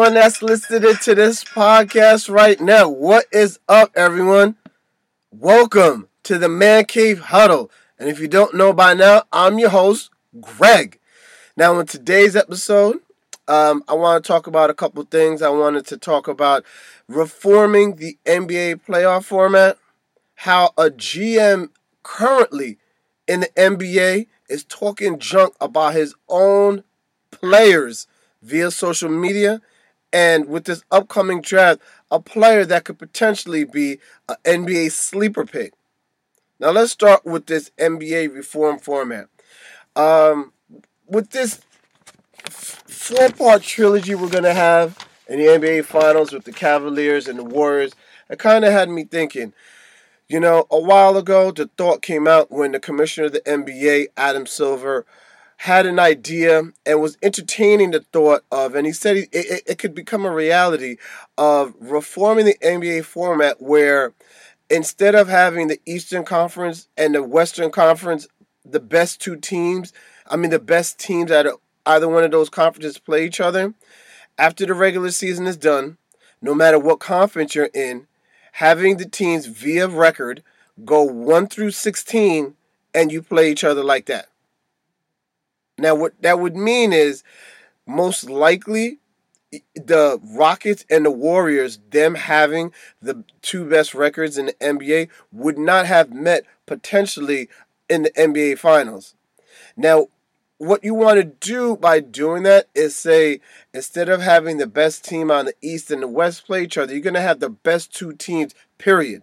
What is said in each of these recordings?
everyone that's listening to this podcast right now. What is up, everyone? Welcome to the Man Cave Huddle. And if you don't know by now, I'm your host, Greg. Now, in today's episode, um, I want to talk about a couple things. I wanted to talk about reforming the NBA playoff format, how a GM currently in the NBA is talking junk about his own players via social media, and with this upcoming draft, a player that could potentially be an NBA sleeper pick. Now, let's start with this NBA reform format. Um, with this four part trilogy we're to have in the NBA Finals with the Cavaliers and the Warriors, it kind of had me thinking. You know, a while ago, the thought came out when the commissioner of the NBA, Adam Silver, had an idea and was entertaining the thought of, and he said it, it, it could become a reality of reforming the NBA format where instead of having the Eastern Conference and the Western Conference, the best two teams, I mean, the best teams out of either one of those conferences play each other, after the regular season is done, no matter what conference you're in, having the teams via record go 1 through 16 and you play each other like that. Now, what that would mean is most likely the Rockets and the Warriors, them having the two best records in the NBA, would not have met potentially in the NBA Finals. Now, what you want to do by doing that is say instead of having the best team on the East and the West play each other, you're going to have the best two teams, period.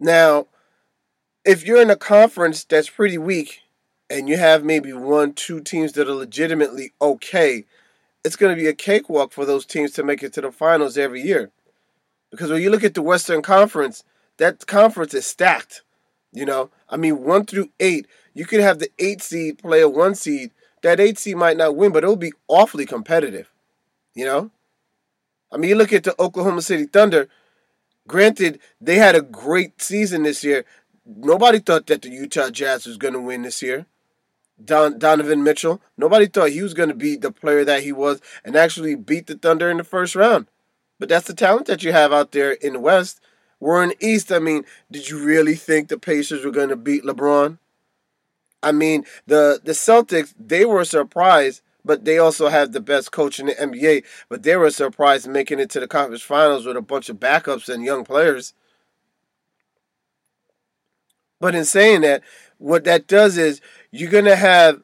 Now, if you're in a conference that's pretty weak and you have maybe one, two teams that are legitimately okay, it's going to be a cakewalk for those teams to make it to the finals every year. Because when you look at the Western Conference, that conference is stacked. You know, I mean, one through eight, you could have the eight seed play a one seed. That eight seed might not win, but it'll be awfully competitive. You know, I mean, you look at the Oklahoma City Thunder. Granted, they had a great season this year. Nobody thought that the Utah Jazz was going to win this year. Don, Donovan Mitchell. Nobody thought he was going to be the player that he was and actually beat the Thunder in the first round. But that's the talent that you have out there in the West. We're in East. I mean, did you really think the Pacers were going to beat LeBron? I mean, the the Celtics they were surprised, but they also have the best coach in the NBA. But they were surprised making it to the conference finals with a bunch of backups and young players. But in saying that, what that does is you're gonna have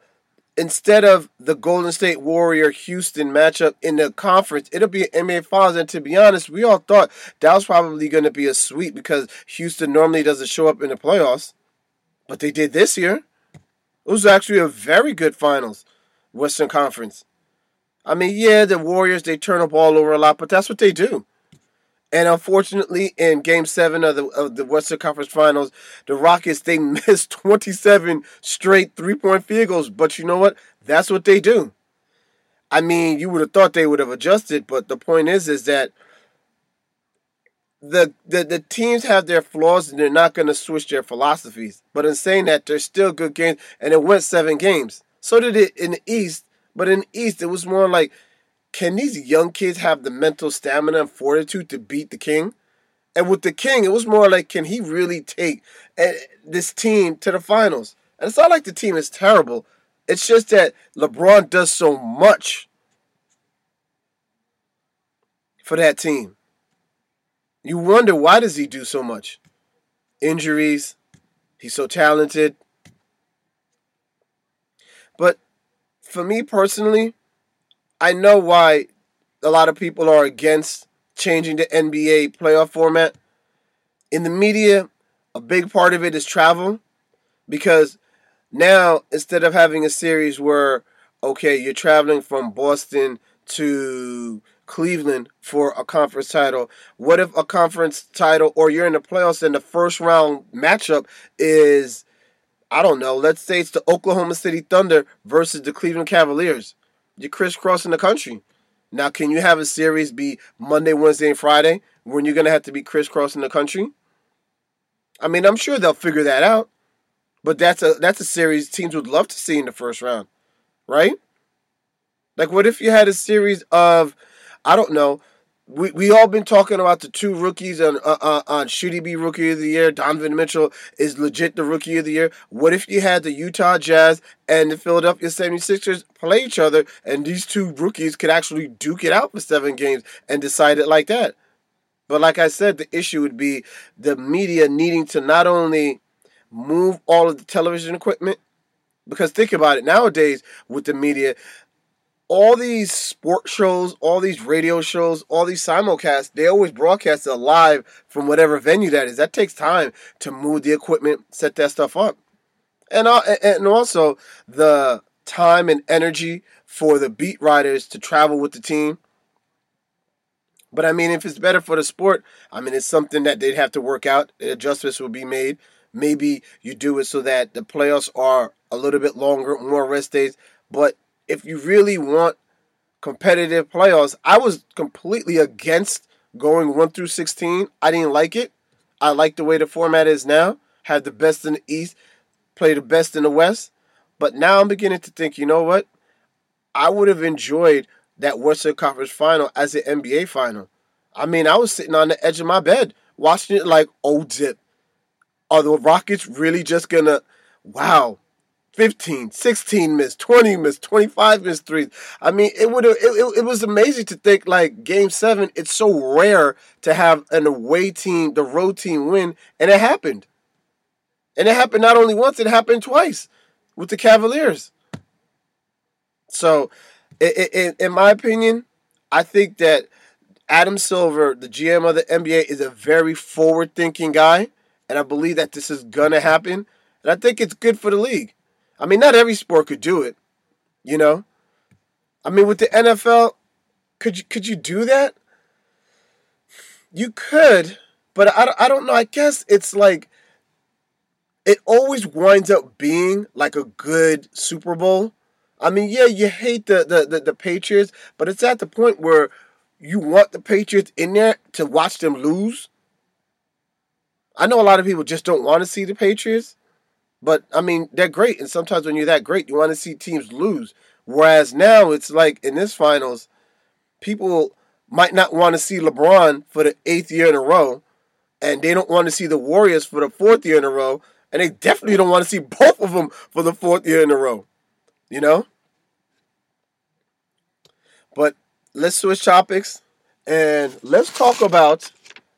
instead of the Golden State Warrior Houston matchup in the conference, it'll be an NBA Finals. And to be honest, we all thought that was probably going to be a sweep because Houston normally doesn't show up in the playoffs, but they did this year. It was actually a very good finals, Western Conference. I mean, yeah, the Warriors they turn the ball over a lot, but that's what they do. And unfortunately, in Game Seven of the of the Western Conference Finals, the Rockets they missed 27 straight three point field goals. But you know what? That's what they do. I mean, you would have thought they would have adjusted, but the point is, is that the the, the teams have their flaws and they're not going to switch their philosophies. But in saying that, they're still good games, and it went seven games. So did it in the East, but in the East, it was more like can these young kids have the mental stamina and fortitude to beat the king? And with the king, it was more like, can he really take eh, this team to the finals? And it's not like the team is terrible. It's just that LeBron does so much for that team. You wonder why does he do so much? Injuries. He's so talented. But for me personally, I know why a lot of people are against changing the NBA playoff format. In the media, a big part of it is travel because now instead of having a series where okay, you're traveling from Boston to Cleveland for a conference title. What if a conference title or you're in the playoffs and the first round matchup is I don't know, let's say it's the Oklahoma City Thunder versus the Cleveland Cavaliers. You're crisscrossing the country. Now, can you have a series be Monday, Wednesday, and Friday when you're going to have to be crisscrossing the country? I mean, I'm sure they'll figure that out. But that's a that's a series teams would love to see in the first round, right? Like, what if you had a series of, I don't know, we we all been talking about the two rookies on uh, uh, on should he be rookie of the year? Donovan Mitchell is legit the rookie of the year. What if you had the Utah Jazz and the Philadelphia 76ers play each other and these two rookies could actually duke it out for seven games and decide it like that? But like I said, the issue would be the media needing to not only move all of the television equipment because think about it nowadays with the media all these sports shows, all these radio shows, all these simulcasts, they always broadcast it live from whatever venue that is. That takes time to move the equipment, set that stuff up. And, uh, and also the time and energy for the beat writers to travel with the team. But I mean, if it's better for the sport, I mean, it's something that they'd have to work out. Adjustments will be made. Maybe you do it so that the playoffs are a little bit longer, more rest days. But if you really want competitive playoffs, I was completely against going 1 through 16. I didn't like it. I like the way the format is now. Have the best in the East, play the best in the West. But now I'm beginning to think, you know what? I would have enjoyed that Western Conference final as an NBA final. I mean, I was sitting on the edge of my bed watching it like, oh, dip. Are the Rockets really just gonna, wow, 15, 16 missed, 20 missed, 25 missed threes. I mean, it would it, it, it was amazing to think like game seven, it's so rare to have an away team, the road team win, and it happened. And it happened not only once, it happened twice with the Cavaliers. So, it, it, in my opinion, I think that Adam Silver, the GM of the NBA, is a very forward thinking guy. And I believe that this is going to happen. And I think it's good for the league. I mean, not every sport could do it. You know, I mean, with the NFL, could you could you do that? You could, but I, I don't know. I guess it's like it always winds up being like a good Super Bowl. I mean, yeah, you hate the, the, the, the, Patriots, but it's at the point where you want the Patriots in there to watch them lose. I know a lot of people just don't want to see the Patriots. But I mean, they're great, and sometimes when you're that great, you want to see teams lose. Whereas now it's like in this finals, people might not want to see LeBron for the eighth year in a row, and they don't want to see the Warriors for the fourth year in a row, and they definitely don't want to see both of them for the fourth year in a row. You know? But let's switch topics and let's talk about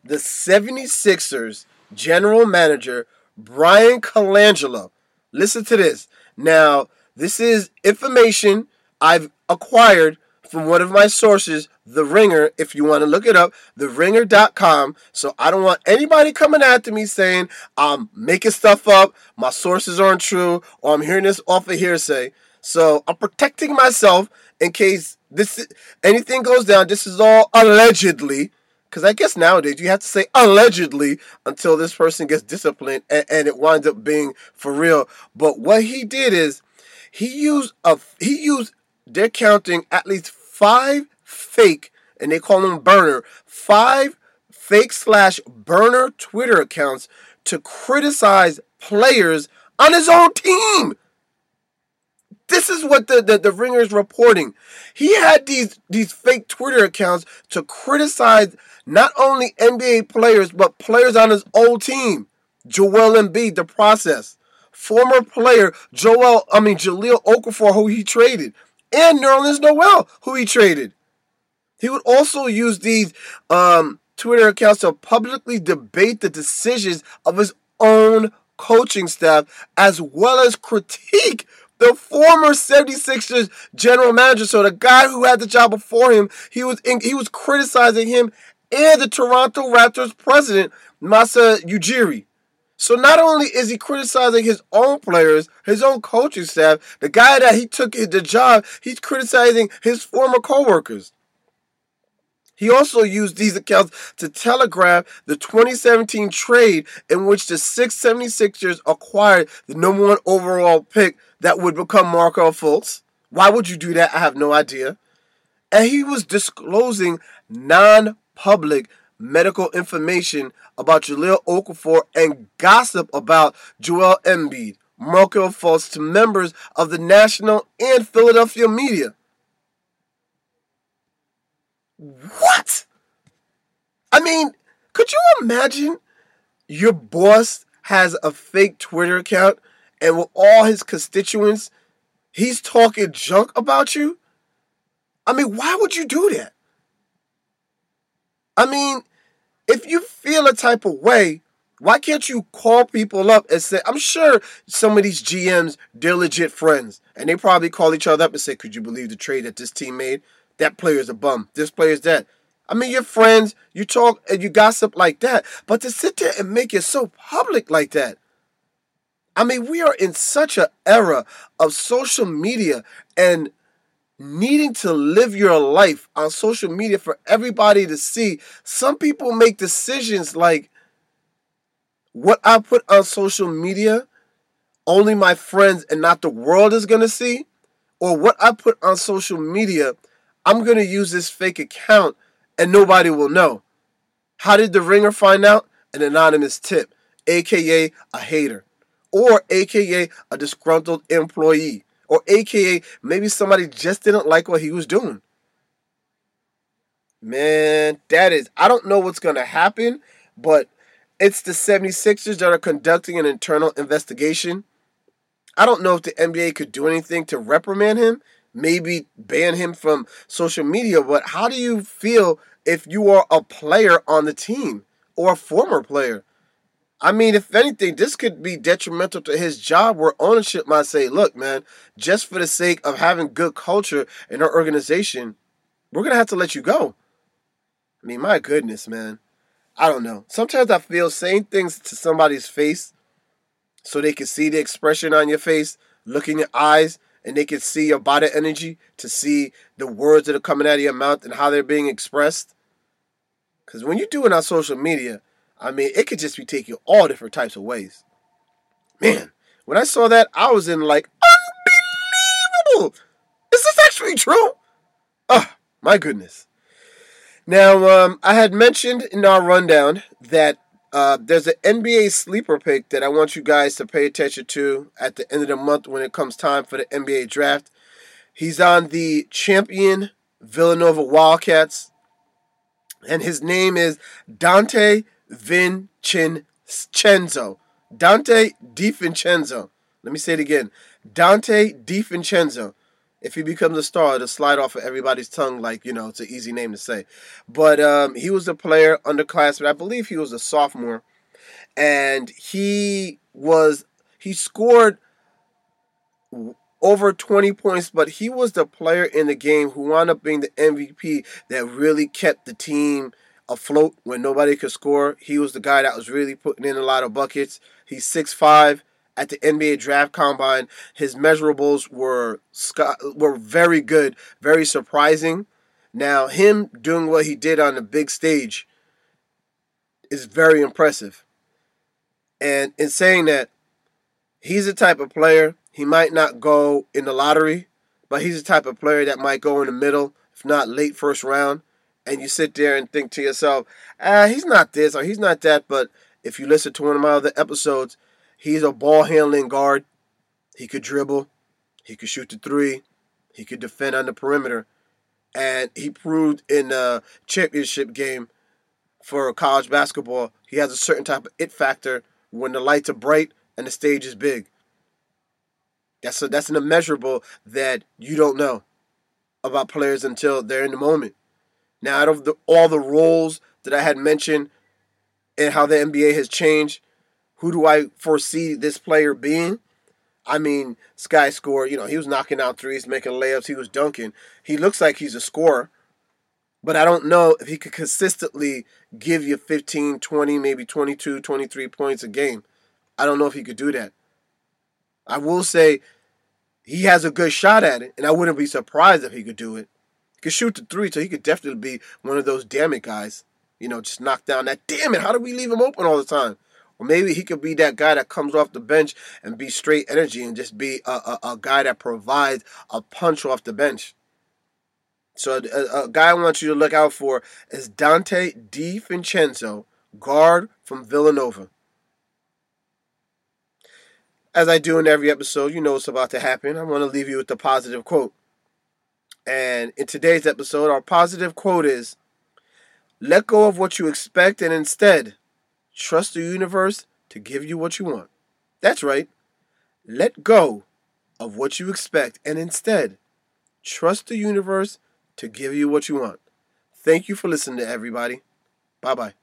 the 76ers general manager Bryan Colangelo. Listen to this. Now, this is information I've acquired from one of my sources, The Ringer. If you want to look it up, TheRinger.com. So I don't want anybody coming after me saying I'm making stuff up, my sources aren't true, or I'm hearing this off of hearsay. So I'm protecting myself in case this anything goes down. This is all allegedly. Because I guess nowadays you have to say allegedly until this person gets disciplined and, and it winds up being for real. But what he did is he used a he used they're counting at least five fake and they call them burner five fake slash burner Twitter accounts to criticize players on his own team. This is what the, the, the ringer is reporting. He had these these fake Twitter accounts to criticize not only NBA players, but players on his old team. Joel Embiid, the process. Former player Joel, I mean Jahlil Okafor, who he traded, and Nerlens Noel, who he traded. He would also use these um, Twitter accounts to publicly debate the decisions of his own coaching staff, as well as critique the former 76ers general manager. So the guy who had the job before him, he was in, he was criticizing him and the Toronto Raptors president, Masai Ujiri. So not only is he criticizing his own players, his own coaching staff, the guy that he took the job, he's criticizing his former coworkers. He also used these accounts to telegraph the 2017 trade in which the 676ers acquired the number one overall pick that would become Markelle Fultz. Why would you do that? I have no idea. And he was disclosing non public medical information about Jahlil Okafor and gossip about Joel Embiid, Markelle Fultz to members of the national and Philadelphia media. What? I mean, could you imagine your boss has a fake Twitter account and with all his constituents, he's talking junk about you? I mean, why would you do that? I mean, if you feel a type of way, why can't you call people up and say, I'm sure some of these GMs, they're legit friends. And they probably call each other up and say, Could you believe the trade that this team made? That player's a bum. This player's that. I mean, you're friends, you talk and you gossip like that. But to sit there and make it so public like that, I mean, we are in such an era of social media and needing to live your life on social media for everybody to see. Some people make decisions like what I put on social media, only my friends and not the world is going to see, or what I put on social media, I'm going to use this fake account and nobody will know. How did the ringer find out? An anonymous tip, aka a hater, or aka a disgruntled employee or AKA maybe somebody just didn't like what he was doing. Man, that is, I don't know what's going to happen, but it's the 76ers that are conducting an internal investigation. I don't know if the NBA could do anything to reprimand him, maybe ban him from social media, but how do you feel if you are a player on the team or a former player? I mean, if anything, this could be detrimental to his job where ownership might say, look, man, just for the sake of having good culture in our organization, we're going to have to let you go. I mean, my goodness, man. I don't know. Sometimes I feel saying things to somebody's face so they can see the expression on your face, look in your eyes, and they can see your body energy to see the words that are coming out of your mouth and how they're being expressed. Because when you do it on social media, I mean, it could just be taken all different types of ways. Man, when I saw that, I was in like, unbelievable! Is this actually true? Oh, my goodness. Now, um, I had mentioned in our rundown that uh, there's an NBA sleeper pick that I want you guys to pay attention to at the end of the month when it comes time for the NBA draft. He's on the champion Villanova Wildcats, and his name is Donte Vincenzo. Donte DiVincenzo. Let me say it again. Donte DiVincenzo. If he becomes a star, it'll slide off of everybody's tongue like, you know, it's an easy name to say. But um, he was a player, underclassman. I believe he was a sophomore. And he was, he scored over 20 points, but he was the player in the game who wound up being the MVP that really kept the team afloat when nobody could score. He was the guy that was really putting in a lot of buckets. He's 6'5 at the NBA draft combine. His measurables were were very good, very surprising. Now, him doing what he did on the big stage is very impressive. And in saying that, he's the type of player, he might not go in the lottery, but he's the type of player that might go in the middle, if not late first round and you sit there and think to yourself, ah, he's not this or he's not that. But if you listen to one of my other episodes, he's a ball handling guard. He could dribble, he could shoot the three, he could defend on the perimeter. And he proved in the championship game for college basketball, he has a certain type of it factor when the lights are bright and the stage is big. That's a, that's an immeasurable that you don't know about players until they're in the moment. Now, out of the, all the roles that I had mentioned and how the NBA has changed, who do I foresee this player being? I mean, Sky score, you know, he was knocking out threes, making layups, he was dunking. He looks like he's a scorer, but I don't know if he could consistently give you 15, 20, maybe 22, 23 points a game. I don't know if he could do that. I will say he has a good shot at it, and I wouldn't be surprised if he could do it could shoot the three, so he could definitely be one of those damn it guys. You know, just knock down that damn it. How do we leave him open all the time? Or maybe he could be that guy that comes off the bench and be straight energy and just be a, a, a guy that provides a punch off the bench. So a, a, guy I want you to look out for is Donte DiVincenzo, guard from Villanova. As I do in every episode, you know what's about to happen. I want to leave you with the positive quote. And in today's episode, our positive quote is Let go of what you expect and instead trust the universe to give you what you want. That's right. Let go of what you expect and instead trust the universe to give you what you want. Thank you for listening to everybody. Bye bye.